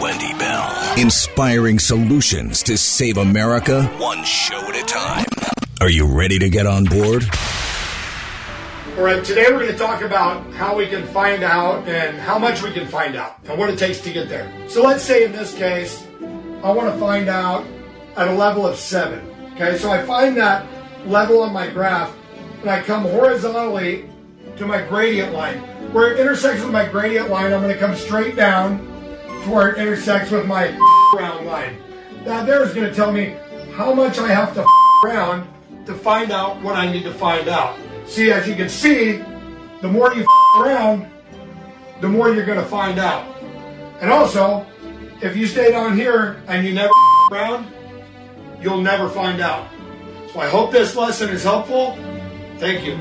Wendy Bell. Inspiring solutions to save America one show at a time. Are you ready to get on board? All right, today we're going to talk about how we can find out and how much we can find out and what it takes to get there. So let's say in this case, I want to find out at a level of seven. Okay, so I find that level on my graph and I come horizontally to my gradient line. Where it intersects with my gradient line, I'm going to come straight down to where it intersects with my round line. That there is going to tell me how much I have to around to find out what I need to find out. See, as you can see, the more you around, the more you're going to find out. And also, if you stay down here and you never around, you'll never find out. So I hope this lesson is helpful. Thank you.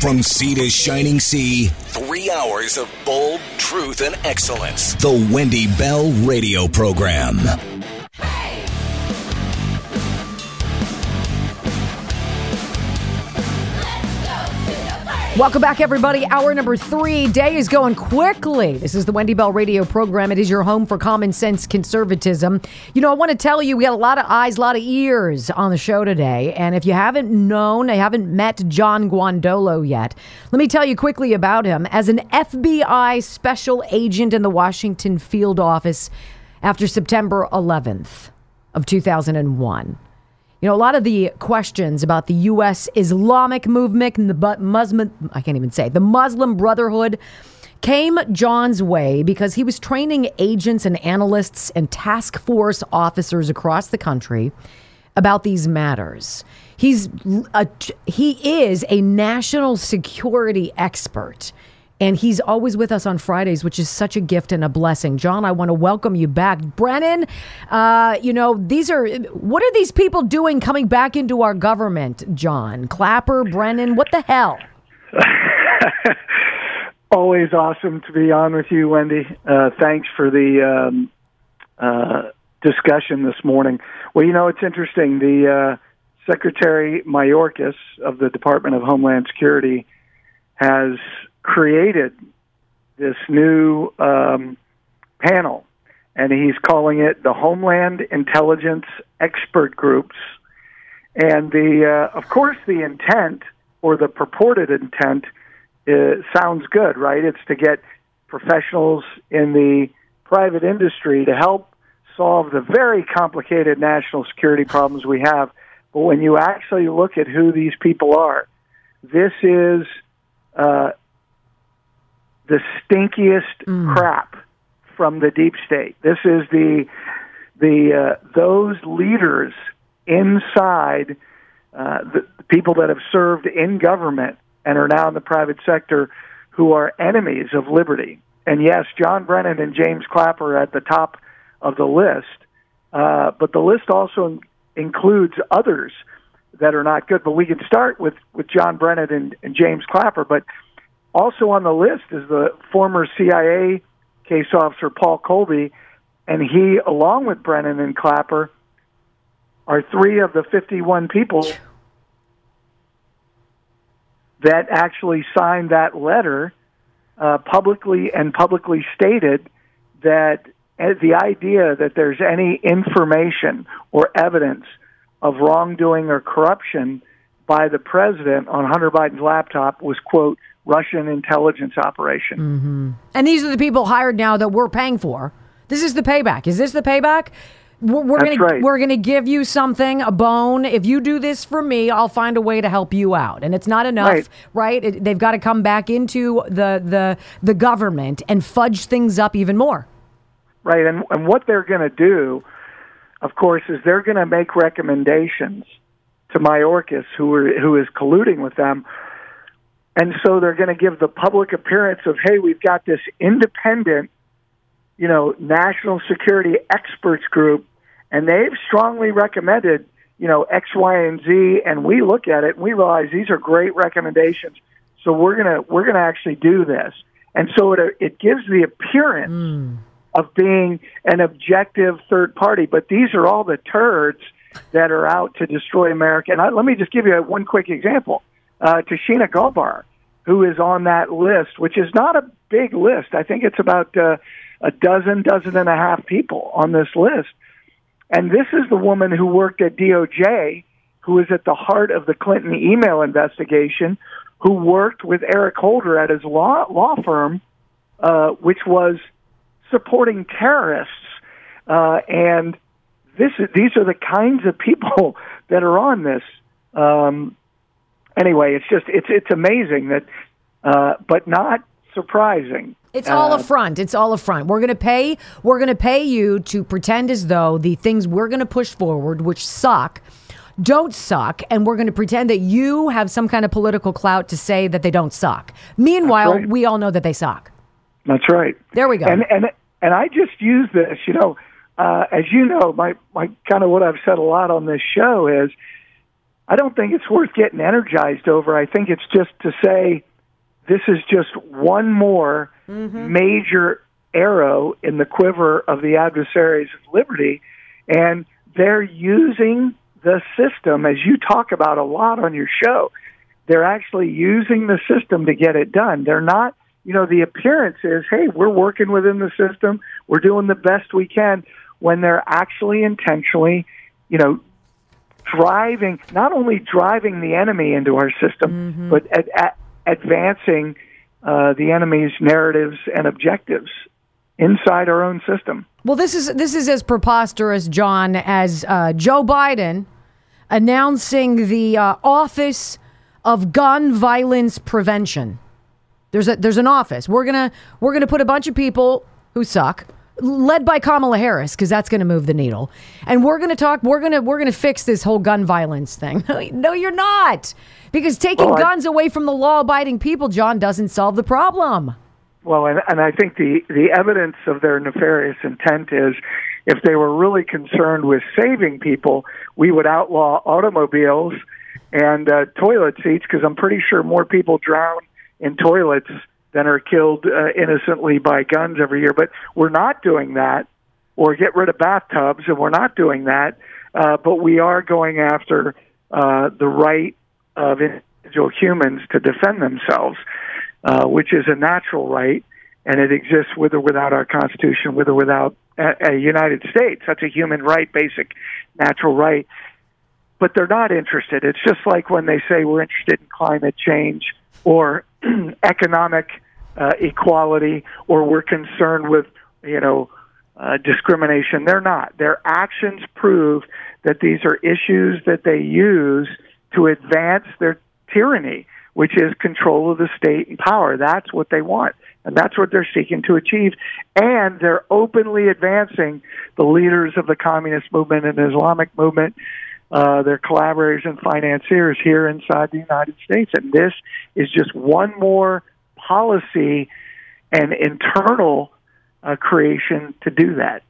From sea to shining sea, three hours of bold truth and excellence. The Wendy Bell Radio Program. Welcome back, everybody. Hour number three. Day is going quickly. This is the Wendy Bell radio program. It is your home for common sense conservatism. You know, I want to tell you, we got a lot of eyes, a lot of ears on the show today. And if you haven't known, I haven't met John Guandolo yet, let me tell you quickly about him. As an FBI special agent in the Washington field office after September 11th of 2001. You know, a lot of the questions about the U.S. Islamic movement and the Muslim, I can't even say, the Muslim Brotherhood came John's way because he was training agents and analysts and task force officers across the country about these matters. He's a, he is a national security expert. And he's always with us on Fridays, which is such a gift and a blessing. John, I want to welcome you back. Brennan, uh, you know, these are, what are these people doing coming back into our government, John? Clapper, Brennan, what the hell? Always awesome to be on with you, Wendy. Uh, thanks for the um, uh, discussion this morning. Well, you know, it's interesting. The uh, Secretary Mayorkas of the Department of Homeland Security has created this new um, panel, and he's calling it the Homeland Intelligence Expert Groups. And the, uh, of course, the intent or the purported intent uh, sounds good, right? It's to get professionals in the private industry to help solve the very complicated national security problems we have. But when you actually look at who these people are, this is uh, the stinkiest mm. crap from the deep state. This is the the uh, those leaders inside uh, the, the people that have served in government and are now in the private sector who are enemies of liberty. And yes, John Brennan and James Clapper are at the top of the list, uh, but the list also in- includes others that are not good. But we can start with with John Brennan and, and James Clapper. But also on the list is the former CIA case officer Paul Kolbe, and he, along with Brennan and Clapper, are three of the 51 people that actually signed that letter uh, publicly and publicly stated that uh, the idea that there's any information or evidence of wrongdoing or corruption by the president on Hunter Biden's laptop was, quote, Russian intelligence operation. Mm-hmm. And these are the people hired now that we're paying for. This is the payback. Is this the payback? We're, we're gonna right. we're gonna give you something, a bone. If you do this for me, I'll find a way to help you out. And it's not enough, Right. right? It, they've got to come back into the the the government and fudge things up even more. Right, and and what they're going to do, of course, is they're going to make recommendations to Mayorkas, who are who is colluding with them, and so they're going to give the public appearance of, hey, we've got this independent, you know, national security experts group, and they've strongly recommended, you know, X, Y, and Z, and we look at it and we realize these are great recommendations. So we're gonna we're gonna actually do this, and so it it gives the appearance hmm. of being an objective third party. But these are all the turds that are out to destroy America. And I, let me just give you one quick example. Uh, Tashina Gauhar, who is on that list, which is not a big list. I think it's about uh, a dozen, dozen and a half people on this list. And this is the woman who worked at DOJ, who is at the heart of the Clinton email investigation, who worked with Eric Holder at his law law firm, uh, which was supporting terrorists. Uh, and this is, these are the kinds of people that are on this. Um, anyway, it's just it's it's amazing that, uh, but not surprising. It's all a uh, front. It's all a front. We're going to pay. We're going to pay you to pretend as though the things we're going to push forward, which suck, don't suck, and we're going to pretend that you have some kind of political clout to say that they don't suck. Meanwhile, right. we all know that they suck. That's right. There we go. And and and I just use this. You know, uh, as you know, my my kind of what I've said a lot on this show is, I don't think it's worth getting energized over. I think it's just to say this is just one more mm-hmm. major arrow in the quiver of the adversaries of liberty, and they're using the system, as you talk about a lot on your show. They're actually using the system to get it done. They're not, you know, the appearance is, hey, we're working within the system, we're doing the best we can, when they're actually intentionally, you know, driving, not only driving the enemy into our system, mm-hmm. but at, at advancing uh, the enemy's narratives and objectives inside our own system. Well, this is this is as preposterous, John, as uh, Joe Biden announcing the uh, Office of Gun Violence Prevention. There's a there's an office. We're gonna we're gonna put a bunch of people who suck led by Kamala Harris because that's going to move the needle. And we're going to talk. We're going to we're going to fix this whole gun violence thing. no, you're not, because taking well, guns away from the law-abiding people, John, doesn't solve the problem. Well, and, and I think the the evidence of their nefarious intent is, if they were really concerned with saving people, we would outlaw automobiles and uh, toilet seats because I'm pretty sure more people drown in toilets than are killed uh, innocently by guns every year. But we're not doing that, or get rid of bathtubs, and we're not doing that. Uh, but we are going after uh, the right of individual humans to defend themselves, uh, which is a natural right, and it exists with or without our Constitution, with or without a, a United States. That's a human right, basic natural right. But they're not interested. It's just like when they say we're interested in climate change or economic uh, equality or we're concerned with, you know, uh, discrimination. They're not. Their actions prove that these are issues that they use to advance their tyranny, which is control of the state and power. That's what they want. And that's what they're seeking to achieve. And they're openly advancing the leaders of the communist movement and Islamic movement, uh, their collaborators and financiers here inside the United States. And this is just one more policy and internal uh, creation to do that.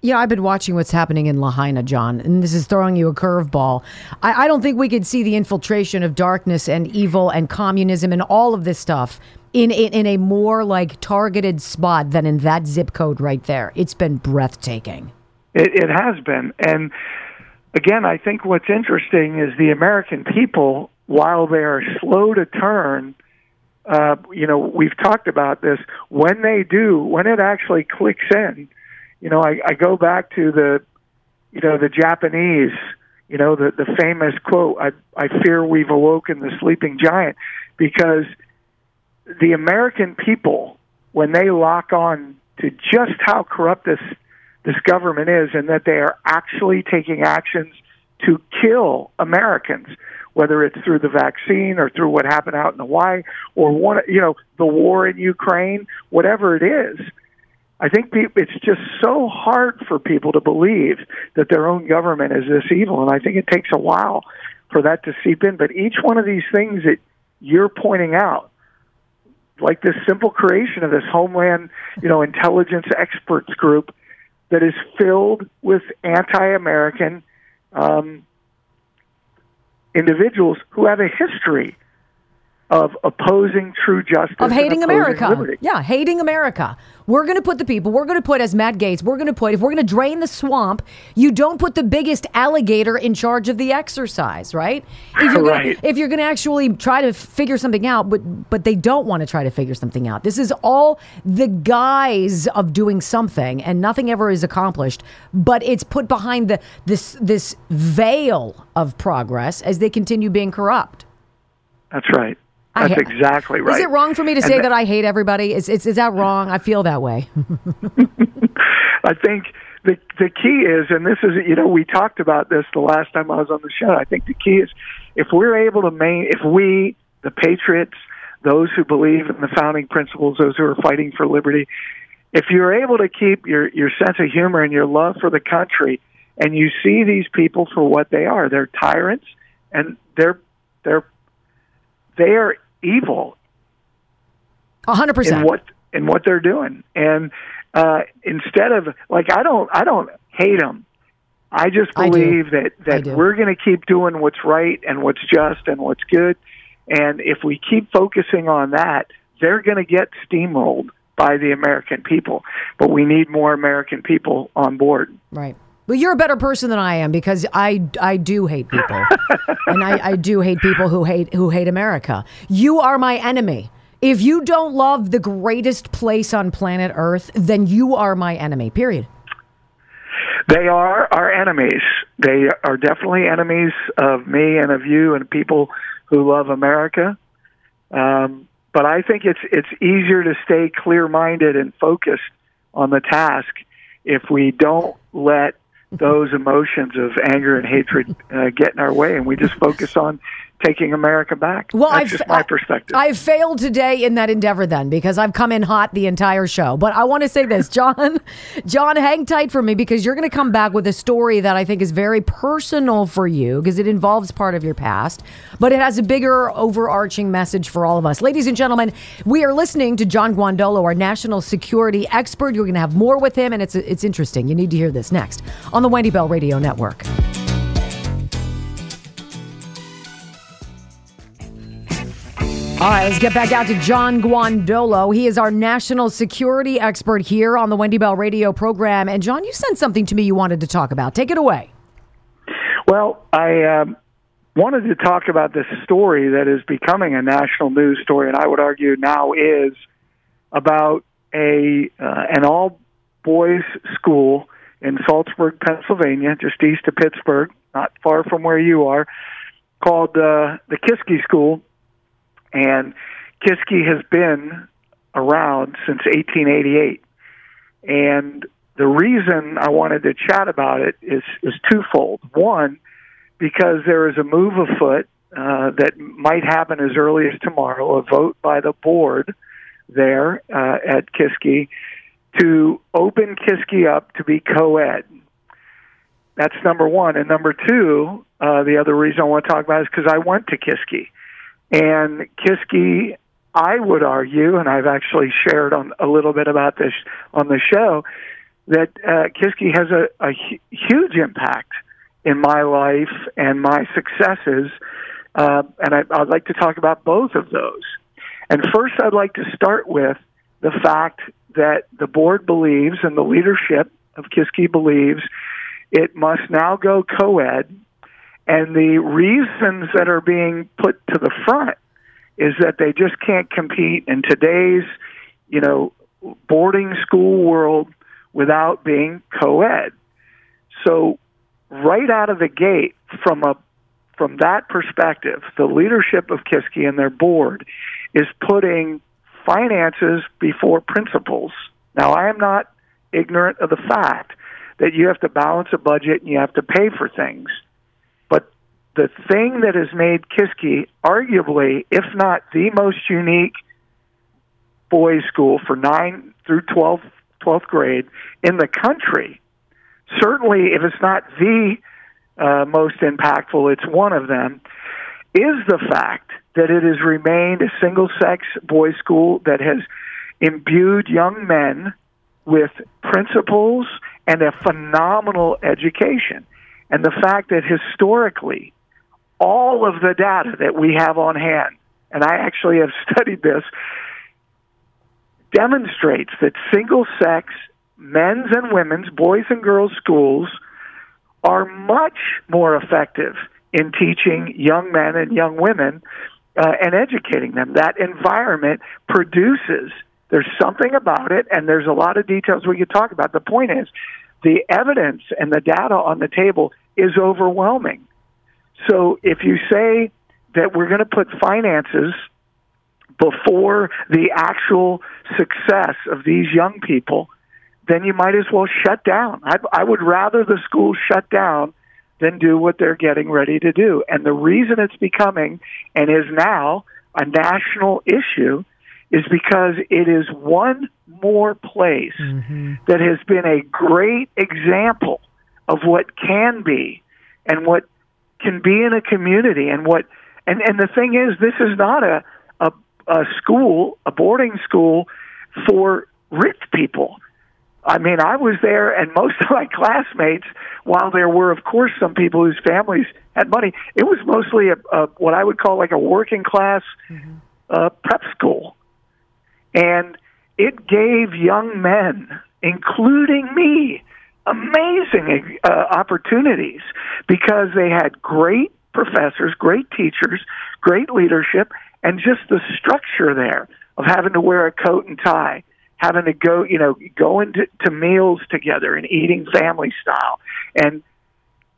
Yeah, I've been watching what's happening in Lahaina, John, and this is throwing you a curveball. I, I, don't think we could see the infiltration of darkness and evil and communism and all of this stuff in, in, in a more like targeted spot than in that zip code right there. It's been breathtaking. It, it has been. And again, I think what's interesting is the American people, while they are slow to turn, uh, you know, we've talked about this. When they do, when it actually clicks in, you know, I, I go back to the, you know, the Japanese, you know, the the famous quote, "I I fear we've awoken the sleeping giant," because the American people, when they lock on to just how corrupt this this government is, and that they are actually taking actions to kill Americans whether it's through the vaccine or through what happened out in Hawaii or one, you know, the war in Ukraine, whatever it is. I think it's just so hard for people to believe that their own government is this evil, and I think it takes a while for that to seep in. But each one of these things that you're pointing out, like this simple creation of this Homeland, you know, intelligence experts group that is filled with anti-American um, individuals who have a history of opposing true justice of hating America. Liberty. Yeah, hating America. We're going to put the people, we're going to put, as Matt Gaetz, we're going to put, if we're going to drain the swamp, you don't put the biggest alligator in charge of the exercise, right? If you're right. Gonna, if you're going to actually try to figure something out, but, but they don't want to try to figure something out. This is all the guise of doing something, and nothing ever is accomplished, but it's put behind the, this, this veil of progress as they continue being corrupt. That's right. That's ha- exactly right. Is it wrong for me to say that I hate everybody? Is, is, is that wrong? I feel that way. I think the the key is, and this is, you know, we talked about this the last time I was on the show. I think the key is if we're able to main, if we, the patriots, those who believe in the founding principles, those who are fighting for liberty, if you're able to keep your your sense of humor and your love for the country, and you see these people for what they are, they're tyrants, and they're they're they are evil. A hundred percent. In what in what they're doing, and uh, instead of like I don't I don't hate them. I just believe I that that we're going to keep doing what's right and what's just and what's good, and if we keep focusing on that, they're going to get steamrolled by the American people. But we need more American people on board. Right. Well, you're a better person than I am because I, I do hate people, and I, I do hate people who hate who hate America. You are my enemy. If you don't love the greatest place on planet Earth, then you are my enemy. Period. They are our enemies. They are definitely enemies of me and of you and people who love America. Um, but I think it's it's easier to stay clear minded and focused on the task if we don't let those emotions of anger and hatred uh, get in our way, and we just focus on taking America back. Well, That's I've, just my perspective. I've failed today in that endeavor then because I've come in hot the entire show. But I want to say this, John, John, hang tight for me because you're going to come back with a story that I think is very personal for you because it involves part of your past, but it has a bigger overarching message for all of us. Ladies and gentlemen, we are listening to John Guandolo, our national security expert. You're going to have more with him, and it's it's interesting. You need to hear this next on the Wendy Bell Radio Network. All right, let's get back out to John Guandolo. He is our national security expert here on the Wendy Bell radio program. And John, you sent something to me you wanted to talk about. Take it away. Well, I um, wanted to talk about this story that is becoming a national news story, and I would argue now is about a uh, an all boys school in Saltsburg, Pennsylvania, just east of Pittsburgh, not far from where you are, called uh, the Kiski School and Kiski has been around since 1888. And the reason I wanted to chat about it is, is twofold. One, because there is a move afoot uh, that might happen as early as tomorrow, a vote by the board there uh, at Kiski to open Kiski up to be co ed. That's number one. And number two, uh, the other reason I want to talk about is because I went to Kiski. And Kiski, I would argue, and I've actually shared on a little bit about this on the show, that uh, Kiski has a, a hu- huge impact in my life and my successes. Uh, and I, I'd like to talk about both of those. And first, I'd like to start with the fact that the board believes and the leadership of Kiski believes it must now go co ed and the reasons that are being put to the front is that they just can't compete in today's, you know, boarding school world without being co-ed. So right out of the gate from a from that perspective, the leadership of Kiski and their board is putting finances before principles. Now, I am not ignorant of the fact that you have to balance a budget and you have to pay for things the thing that has made Kiski arguably, if not the most unique boys' school for 9 through 12, 12th grade in the country, certainly if it's not the uh, most impactful, it's one of them, is the fact that it has remained a single sex boys' school that has imbued young men with principles and a phenomenal education. And the fact that historically all of the data that we have on hand and I actually have studied this, demonstrates that single sex men's and women's, boys and girls schools are much more effective in teaching young men and young women uh, and educating them. That environment produces, there's something about it, and there's a lot of details we could talk about. The point is, the evidence and the data on the table is overwhelming. So if you say that we're going to put finances before the actual success of these young people, then you might as well shut down. I, I would rather the school shut down than do what they're getting ready to do. And the reason it's becoming and is now a national issue is because it is one more place mm-hmm. that has been a great example of what can be and what can be in a community. And what and and the thing is this is not a a, a school a boarding school for rich people. I mean, I was there, and most of my classmates, while there were, of course, some people whose families had money, it was mostly a, a what I would call like a working class mm-hmm. uh, prep school, and it gave young men, including me, amazing uh, opportunities because they had great professors, great teachers, great leadership, and just the structure there of having to wear a coat and tie having to go, you know, going to, to meals together and eating family style and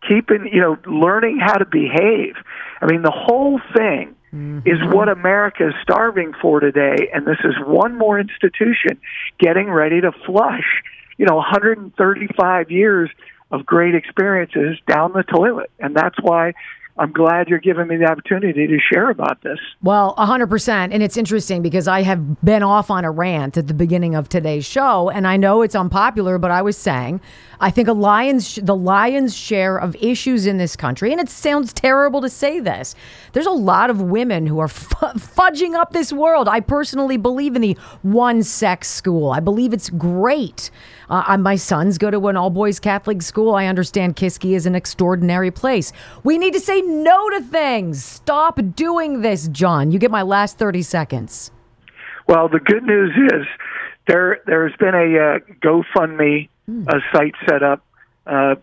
keeping, you know, learning how to behave. I mean, the whole thing mm-hmm. is what America is starving for today, and this is one more institution getting ready to flush, you know, 135 years of great experiences down the toilet. And that's why I'm glad you're giving me the opportunity to share about this. Well, 100%. And it's interesting because I have been off on a rant at the beginning of today's show. And I know it's unpopular, but I was saying I think a lion's the lion's share of issues in this country, and it sounds terrible to say this. There's a lot of women who are fudging up this world. I personally believe in the one sex school. I believe it's great. Uh, my sons go to an all boys Catholic school. I understand Kiski is an extraordinary place. We need to say no to things. Stop doing this, John. You get my last 30 seconds. Well, the good news is there there's been a uh, GoFundMe a site set up uh,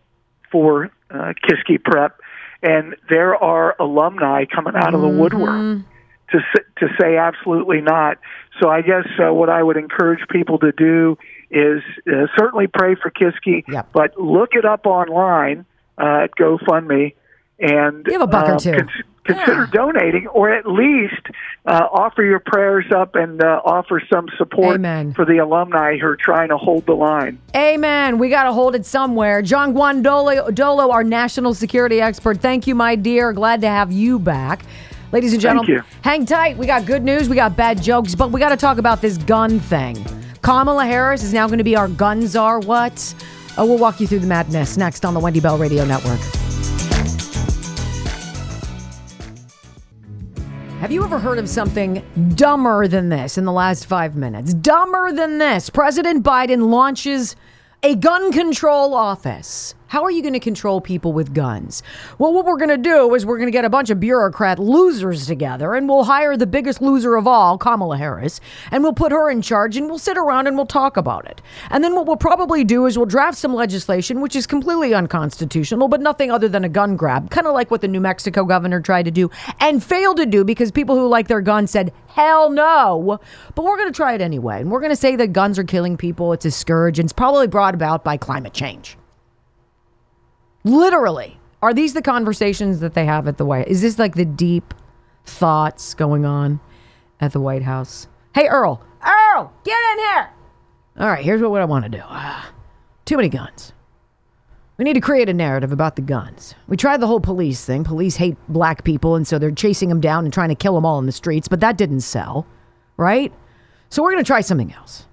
for uh, Kiski Prep, and there are alumni coming out of the mm-hmm. woodwork to to say absolutely not. So I guess uh, what I would encourage people to do is uh, certainly pray for Kiski, yep. but look it up online uh, at GoFundMe and give a buck or uh, two. Cons- consider yeah. donating or at least uh, offer your prayers up and uh, offer some support Amen. for the alumni who are trying to hold the line. Amen. We got to hold it somewhere. John Guandolo, Dolo, our national security expert. Thank you, my dear. Glad to have you back. Ladies and gentlemen, hang tight. We got good news, we got bad jokes, but we got to talk about this gun thing. Kamala Harris is now going to be our gun czar. What? Oh, we'll walk you through the madness next on the Wendy Bell Radio Network. Have you ever heard of something dumber than this in the last five minutes? Dumber than this. President Biden launches a gun control office. How are you going to control people with guns? Well, what we're going to do is we're going to get a bunch of bureaucrat losers together and we'll hire the biggest loser of all, Kamala Harris, and we'll put her in charge and we'll sit around and we'll talk about it. And then what we'll probably do is we'll draft some legislation which is completely unconstitutional, but nothing other than a gun grab, kind of like what the New Mexico governor tried to do and failed to do because people who like their guns said, hell no. But we're going to try it anyway. And we're going to say that guns are killing people, it's a scourge, and it's probably brought about by climate change. Literally. Are these the conversations that they have at the White Is this like the deep thoughts going on at the White House? Hey, Earl. Earl, get in here. All right, here's what, I want to do. Uh, too many guns. We need to create a narrative about the guns. We tried the whole police thing. Police hate black people, and so they're chasing them down and trying to kill them all in the streets, but that didn't sell, right? So we're going to try something else.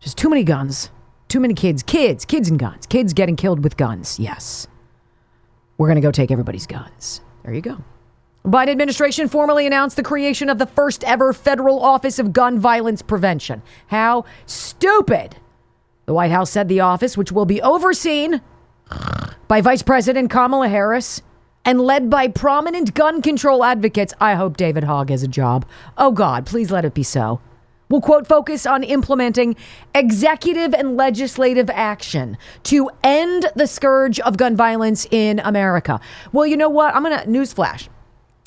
Just too many guns. Too many kids, kids, kids and guns, kids getting killed with guns. Yes. We're going to go take everybody's guns. There you go. Biden administration formally announced the creation of the first ever federal office of gun violence prevention. How stupid. The White House said the office, which will be overseen by Vice President Kamala Harris, and led by prominent gun control advocates. I hope David Hogg has a job. Oh God, please let it be so. Will quote focus on implementing executive and legislative action to end the scourge of gun violence in America. Well, you know what? I'm going to newsflash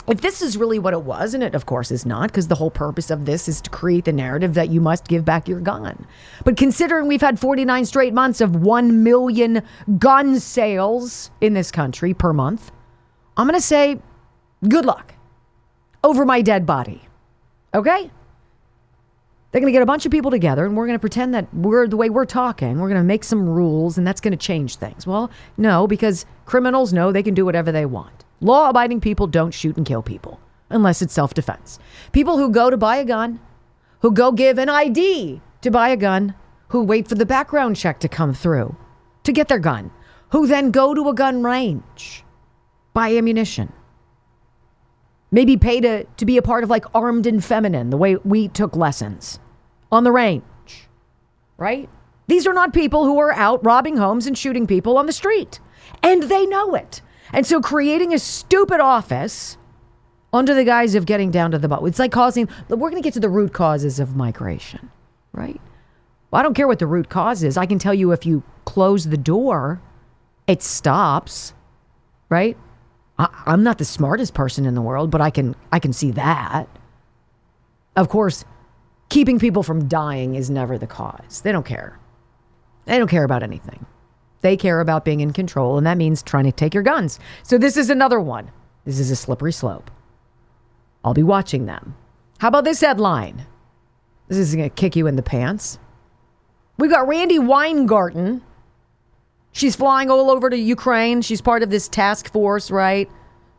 if this is really what it was, and it of course is not, because the whole purpose of this is to create the narrative that you must give back your gun. But considering we've had 49 straight months of 1 million gun sales in this country per month, I'm going to say good luck over my dead body. Okay? They're going to get a bunch of people together and we're going to pretend that we're the way we're talking. We're going to make some rules and that's going to change things. Well, no, because criminals know they can do whatever they want. Law abiding people don't shoot and kill people unless it's self defense. People who go to buy a gun, who go give an ID to buy a gun, who wait for the background check to come through to get their gun, who then go to a gun range, buy ammunition. Maybe pay to, to be a part of like armed and feminine, the way we took lessons on the range, right? These are not people who are out robbing homes and shooting people on the street. And they know it. And so creating a stupid office under the guise of getting down to the bottom, it's like causing, we're going to get to the root causes of migration, right? Well, I don't care what the root cause is. I can tell you if you close the door, it stops, right? I, I'm not the smartest person in the world, but I can I can see that. Of course, keeping people from dying is never the cause. They don't care. They don't care about anything. They care about being in control, and that means trying to take your guns. So this is another one. This is a slippery slope. I'll be watching them. How about this headline? This is going to kick you in the pants. We've got Randi Weingarten. She's flying all over to Ukraine. She's part of this task force, right?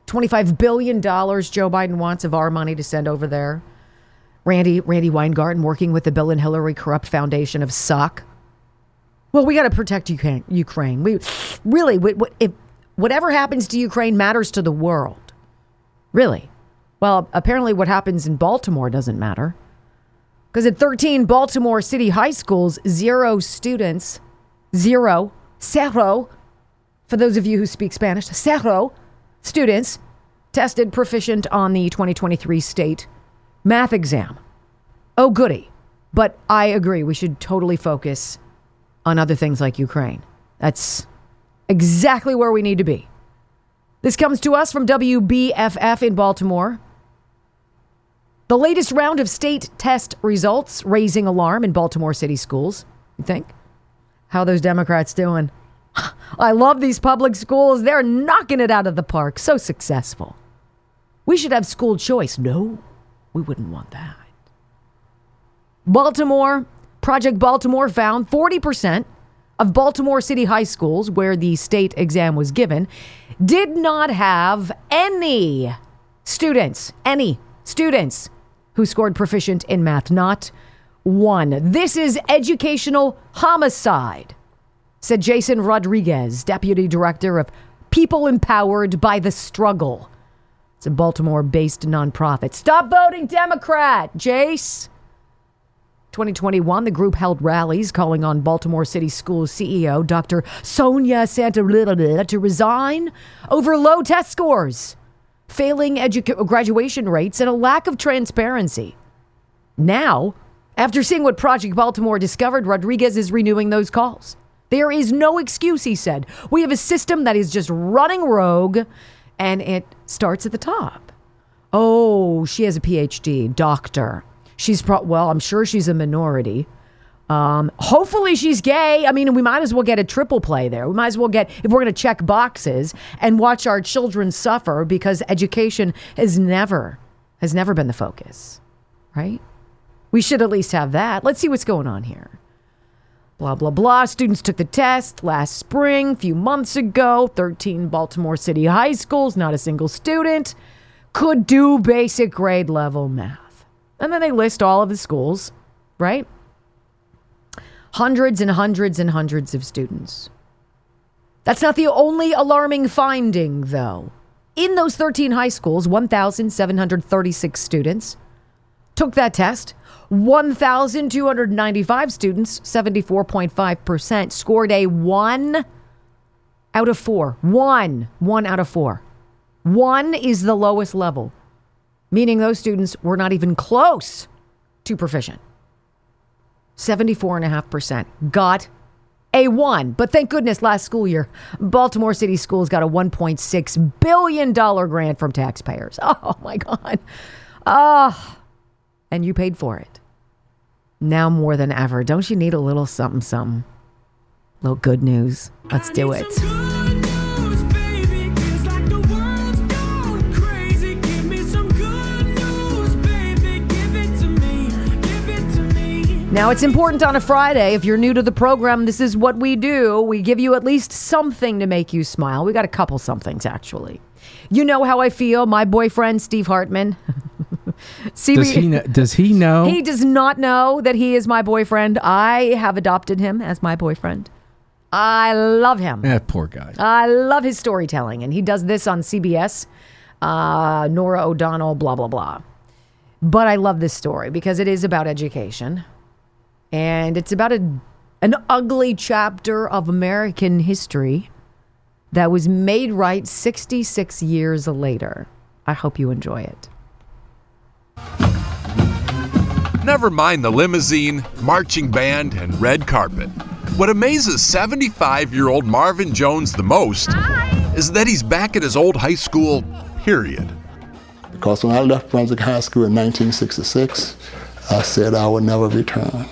$25 billion Joe Biden wants of our money to send over there. Randi, Randi Weingarten working with the Bill and Hillary Corrupt Foundation of Suck. Well, we got to protect Ukraine. We really, if whatever happens to Ukraine matters to the world, really. Well, apparently, what happens in Baltimore doesn't matter. Because at 13 Baltimore City high schools, zero students, zero, cero, for those of you who speak Spanish, cero students tested proficient on the 2023 state math exam. Oh, goody. But I agree, we should totally focus on other things like Ukraine. That's exactly where we need to be. This comes to us from WBFF in Baltimore. The latest round of state test results raising alarm in Baltimore City schools. You think? How those Democrats doing? I love these public schools. They're knocking it out of the park. So successful. We should have school choice. No, we wouldn't want that. Baltimore Project Baltimore found 40% of Baltimore City high schools where the state exam was given did not have any students, any students who scored proficient in math. Not one. This is educational homicide, said Jason Rodriguez, deputy director of People Empowered by the Struggle. It's a Baltimore based nonprofit. Stop voting Democrat, Jace. 2021, the group held rallies calling on Baltimore City Schools CEO Dr. Sonia Santa to resign over low test scores, failing educa- graduation rates, and a lack of transparency. Now, after seeing what Project Baltimore discovered, Rodriguez is renewing those calls. There is no excuse, he said. We have a system that is just running rogue, and it starts at the top. Oh, she has a PhD, doctor. She's pro- well, I'm sure she's a minority. Um, hopefully she's gay. I mean, we might as well get a triple play there. We might as well get, if we're going to check boxes and watch our children suffer because education has never, has never been the focus, right? We should at least have that. Let's see what's going on here. Blah, blah, blah. Students took the test last spring, a few months ago. 13 Baltimore City high schools, not a single student could do basic grade level math. And then they list all of the schools, right? Hundreds and hundreds and hundreds of students. That's not the only alarming finding, though. In those 13 high schools, 1,736 students took that test. 1,295 students, 74.5%, scored a one out of four. One, one out of four. One is the lowest level, meaning those students were not even close to proficient. 74.5% got a one. But thank goodness last school year, Baltimore City Schools got a $1.6 billion grant from taxpayers. Oh my God. Oh, and you paid for it. Now more than ever, don't you need a little something, something? little good news. Let's do it. Now, it's important on a Friday. If you're new to the program, this is what we do. We give you at least something to make you smile. We got a couple somethings, actually. You know how I feel. My boyfriend, Steve Hartman. CB, does he know, does he know? He does not know that he is my boyfriend. I have adopted him as my boyfriend. I love him. Yeah, poor guy. I love his storytelling, and he does this on CBS. Uh, Norah O'Donnell, blah blah blah. But I love this story because it is about education, and it's about a an ugly chapter of American history that was made right 66 years later. I hope you enjoy it. Never mind the limousine, marching band, and red carpet. What amazes 75 year old Marvin Jones the most is that he's back at his old high school, period. Because when I left Brunswick High School in 1966, I said I would never return.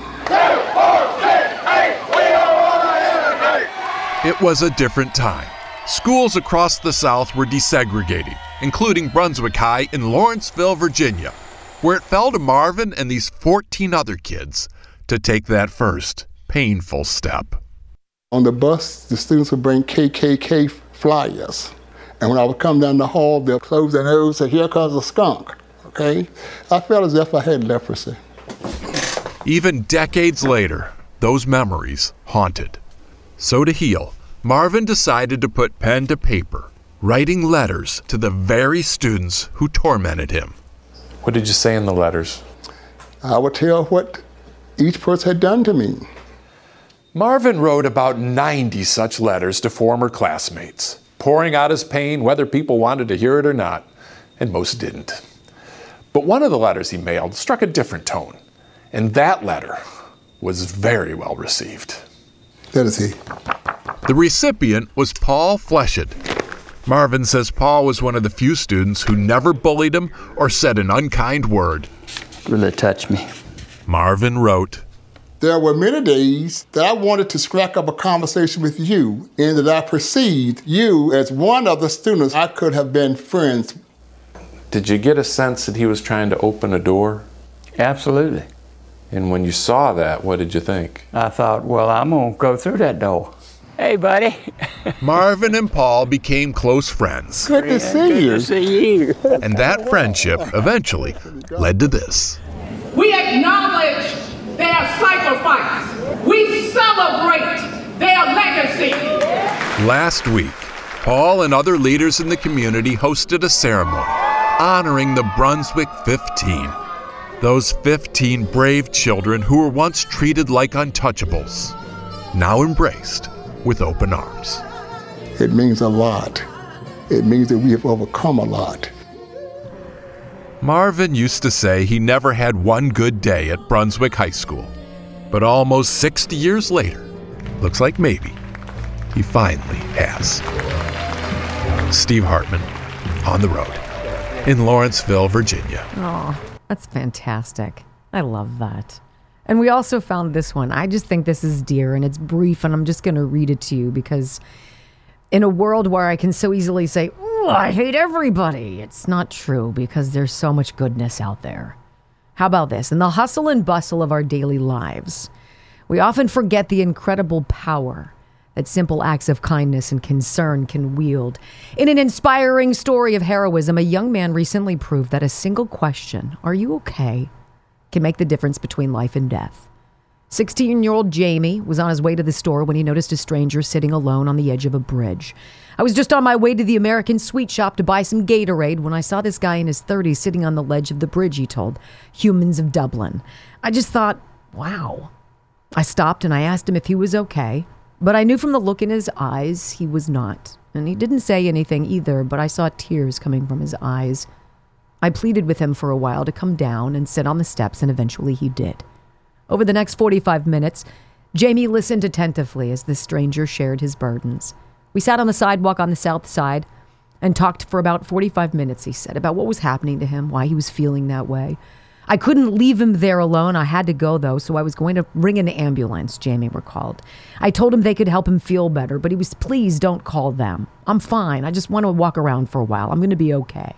It was a different time. Schools across the South were desegregating, including Brunswick High in Lawrenceville, Virginia, where it fell to Marvin and these 14 other kids to take that first painful step. On the bus, the students would bring KKK flyers. And when I would come down the hall, they'll close their nose and say, Here comes a skunk. Okay? I felt as if I had leprosy. Even decades later, those memories haunted. So to heal, Marvin decided to put pen to paper, writing letters to the very students who tormented him. What did you say in the letters? I would tell what each person had done to me. Marvin wrote about 90 such letters to former classmates, pouring out his pain whether people wanted to hear it or not, and most didn't. But one of the letters he mailed struck a different tone, and that letter was very well received. That is he. The recipient was Paul Fleshid. Marvin says Paul was one of the few students who never bullied him or said an unkind word. Really touched me. Marvin wrote, there were many days that I wanted to strike up a conversation with you, and that I perceived you as one of the students I could have been friends. Did you get a sense that he was trying to open a door? Absolutely. And when you saw that, what did you think? I thought, well, I'm going to go through that door. Hey, buddy. Marvin and Paul became close friends. Good to see Good you. to see you. and that friendship eventually led to this. We acknowledge their sacrifice. We celebrate their legacy. Last week, Paul and other leaders in the community hosted a ceremony honoring the Brunswick 15. Those 15 brave children who were once treated like untouchables, now embraced with open arms. It means a lot. It means that we have overcome a lot. Marvin used to say he never had one good day at Brunswick High School. But almost 60 years later, looks like maybe he finally has. Steve Hartman on the road in Lawrenceville, Virginia. Oh, that's fantastic. I love that. And we also found this one. I just think this is dear and it's brief, and I'm just going to read it to you because in a world where I can so easily say, oh, I hate everybody, it's not true because there's so much goodness out there. How about this? In the hustle and bustle of our daily lives, we often forget the incredible power that simple acts of kindness and concern can wield. In an inspiring story of heroism, a young man recently proved that a single question, Are you okay? Can make the difference between life and death. 16 year old Jamie was on his way to the store when he noticed a stranger sitting alone on the edge of a bridge. I was just on my way to the American sweet shop to buy some Gatorade when I saw this guy in his 30s sitting on the ledge of the bridge, he told Humans of Dublin. I just thought, wow. I stopped and I asked him if he was okay. But I knew from the look in his eyes he was not. And he didn't say anything either, but I saw tears coming from his eyes. I pleaded with him for a while to come down and sit on the steps, and eventually he did. Over the next 45 minutes, Jamie listened attentively as the stranger shared his burdens. We sat on the sidewalk on the south side and talked for about 45 minutes, he said, about what was happening to him, why he was feeling that way. I couldn't leave him there alone. I had to go, though, so I was going to ring an ambulance, Jamie recalled. I told him they could help him feel better, but he was, please don't call them. I'm fine. I just want to walk around for a while. I'm going to be okay.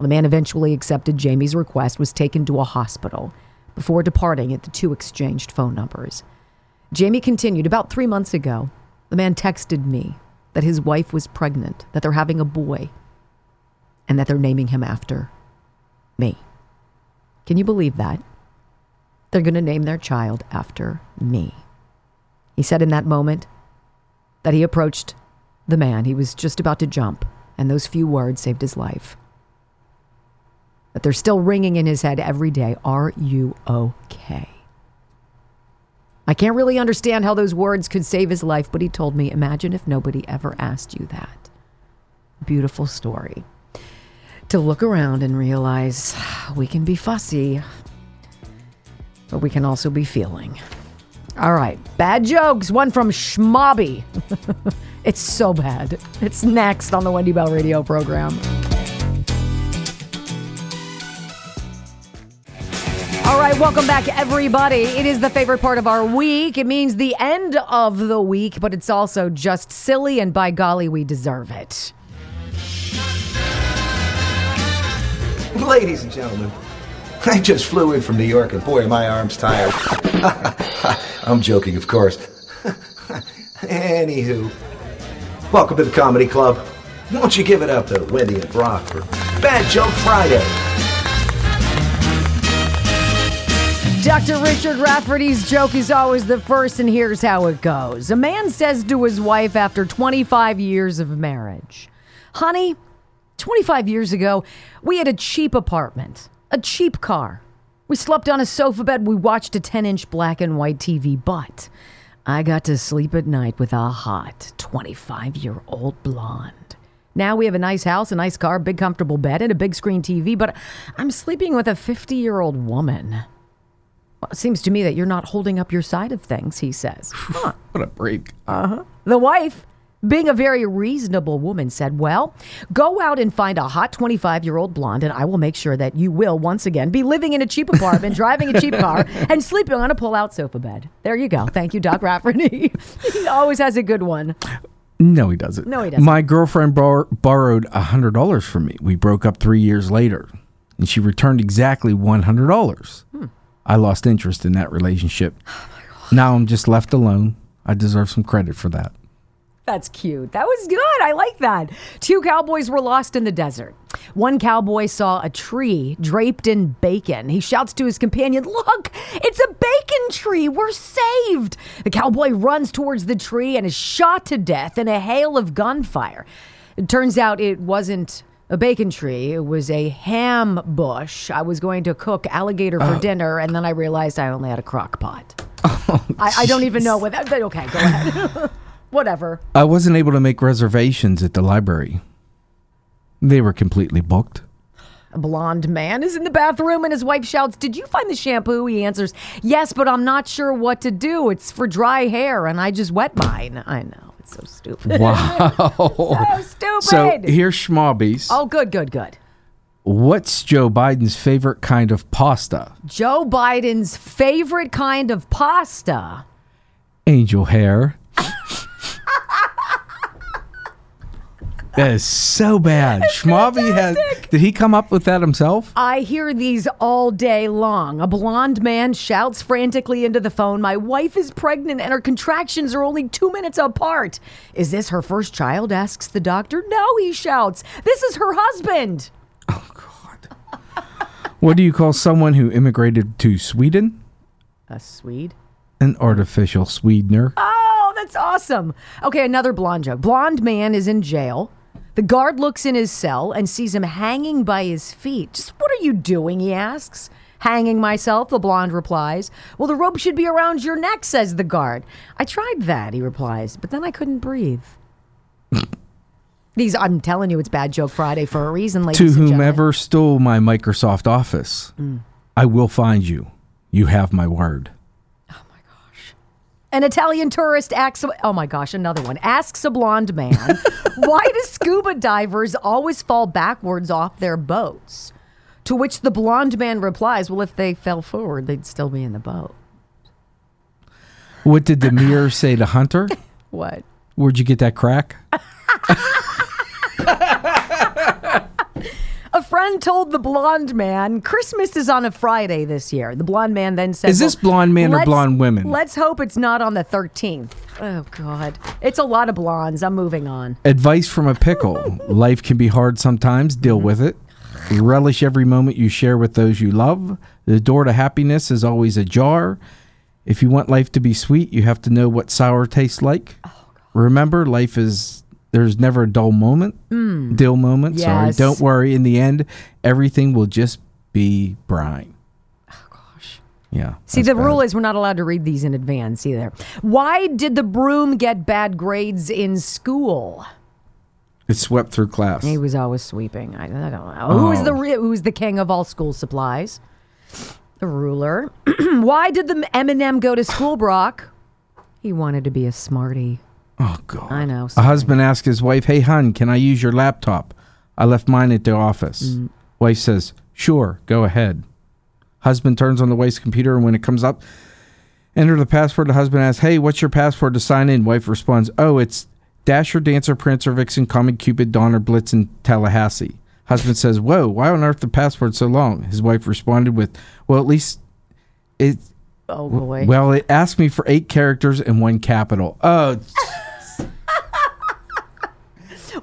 The man eventually accepted Jamie's request, was taken to a hospital. Before departing the two exchanged phone numbers. Jamie continued About three months ago, the man texted me that his wife was pregnant, that they're having a boy, and that they're naming him after me. Can you believe that? They're going to name their child after me. He said in that moment that he approached the man. He was just about to jump, and those few words saved his life. But they're still ringing in his head every day Are you okay? I can't really understand how those words could save his life, but he told me, Imagine if nobody ever asked you that. Beautiful story to look around and realize we can be fussy, but we can also be feeling. All right, bad jokes. One from Schmobby. it's so bad. It's next on the Wendy Bell radio program. All right, welcome back, everybody. It is the favorite part of our week. It means the end of the week, but it's also just silly, and by golly, we deserve it. Ladies and gentlemen, I just flew in from New York and boy, my arms tired. I'm joking, of course. Anywho, welcome to the Comedy Club. Won't you give it up to Wendy and Brock for Bad Joke Friday? Dr. Richard Rafferty's joke is always the first, and here's how it goes. A man says to his wife after 25 years of marriage, Honey, 25 years ago, we had a cheap apartment, a cheap car. We slept on a sofa bed. We watched a 10 inch black and white TV, but I got to sleep at night with a hot 25 year old blonde. Now we have a nice house, a nice car, big comfortable bed, and a big screen TV, but I'm sleeping with a 50 year old woman. Well, it seems to me that you're not holding up your side of things, he says. Huh. what a break. Uh huh. The wife being a very reasonable woman, said, Well, go out and find a hot 25 year old blonde, and I will make sure that you will once again be living in a cheap apartment, driving a cheap car, and sleeping on a pull out sofa bed. There you go. Thank you, Doc Rafferty. he always has a good one. No, he doesn't. No, he doesn't. My girlfriend bor- borrowed $100 from me. We broke up three years later, and she returned exactly $100. Hmm. I lost interest in that relationship. Oh now I'm just left alone. I deserve some credit for that. That's cute. That was good. I like that. Two cowboys were lost in the desert. One cowboy saw a tree draped in bacon. He shouts to his companion, Look, it's a bacon tree. We're saved. The cowboy runs towards the tree and is shot to death in a hail of gunfire. It turns out it wasn't a bacon tree. It was a ham bush. I was going to cook alligator for oh. dinner, and then I realized I only had a crock pot. Oh, I, I, don't even know what that. Okay, go ahead. whatever. I wasn't able to make reservations at the library. They were completely booked. A blonde man is in the bathroom and his wife shouts, Did you find the shampoo? He answers, Yes, but I'm not sure what to do. It's for dry hair and I just wet mine. I know. It's so stupid. Wow. so stupid. So here's Schmobby's. Oh, good, good, good. What's Joe Biden's favorite kind of pasta? Joe Biden's favorite kind of pasta. Angel hair. That is so bad. Schmobby had. Did he come up with that himself? I hear these all day long. A blonde man shouts frantically into the phone, My wife is pregnant and her contractions are only two minutes apart. Is this her first child? asks the doctor. No, he shouts. This is her husband. Oh, God. what do you call someone who immigrated to Sweden? A Swede? An artificial Swedener. Oh, that's awesome. Okay, another blonde joke. Blonde man is in jail the guard looks in his cell and sees him hanging by his feet. Just what are you doing? He asks. Hanging myself, the blonde replies. Well, the rope should be around your neck, says the guard. I tried that, he replies, but then I couldn't breathe. These, I'm telling you, it's Bad Joke Friday for a reason, ladies to and gentlemen. whomever stole my Microsoft Office, Mm. I will find you. You have my word. An Italian tourist asks, oh my gosh, another one, asks a blonde man, why do scuba divers always fall backwards off their boats? To which the blonde man replies, well, if they fell forward, they'd still be in the boat. What did the mirror say to Hunter? What? Where'd you get that crack? A friend told the blonde man, Christmas is on a Friday this year. The blonde man then said, Is this "Well, blonde man or blonde women?" Let's hope it's not on the 13th. Oh, God. It's a lot of blondes. I'm moving on. Advice from a pickle. Life can be hard sometimes. Deal with it. Relish every moment you share with those you love. The door to happiness is always ajar. If you want life to be sweet, you have to know what sour tastes like. Oh, Remember, life is there's never a dull moment. Mm. Dill moment. Sorry. Don't worry. In the end, everything will just be brine. Oh gosh. Yeah. See, the bad. rule is we're not allowed to read these in advance either. Why did the broom get bad grades in school? It swept through class. He was always sweeping. I, I don't know. Who is the Oh. re- who's the king of all school supplies? The ruler. Why did the M&M go to school, Brock? He wanted to be a smarty. Oh God. I know. A husband asks his wife, "Hey, hun, can I use your laptop? I left mine at the office." Mm. Wife says, "Sure, go ahead." Husband turns on the wife's computer, and when it comes up, enter the password. The husband asks, "Hey, what's your password to sign in?" Wife responds, "Oh, it's Dasher, Dancer, Prancer, Vixen, Comet, Cupid, Donner, Blitz, and Tallahassee." Husband says, "Whoa, why on earth the password so long?" His wife responded with, "Well, at least it." Oh boy. Well, it asked me for eight characters and one capital. Oh,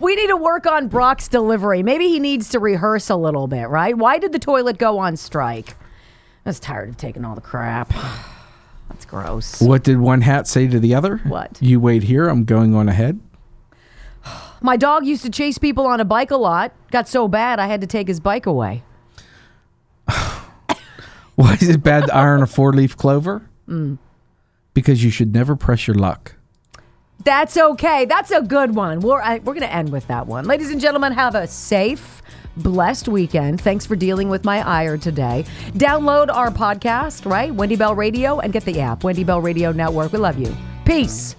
We need to work on Brock's delivery. Maybe he needs to rehearse a little bit, right? Why did the toilet go on strike? I was tired of taking all the crap. That's gross. What did one hat say to the other? What? You wait here. I'm going on ahead. My dog used to chase people on a bike a lot. Got so bad I had to take his bike away. Why is it bad to iron a four leaf clover? Mm. Because you should never press your luck. That's okay. That's a good one. We're, we're going to end with that one. Ladies and gentlemen, have a safe, blessed weekend. Thanks for dealing with my ire today. Download our podcast, right? Wendy Bell Radio, and get the app, Wendy Bell Radio Network. We love you. Peace.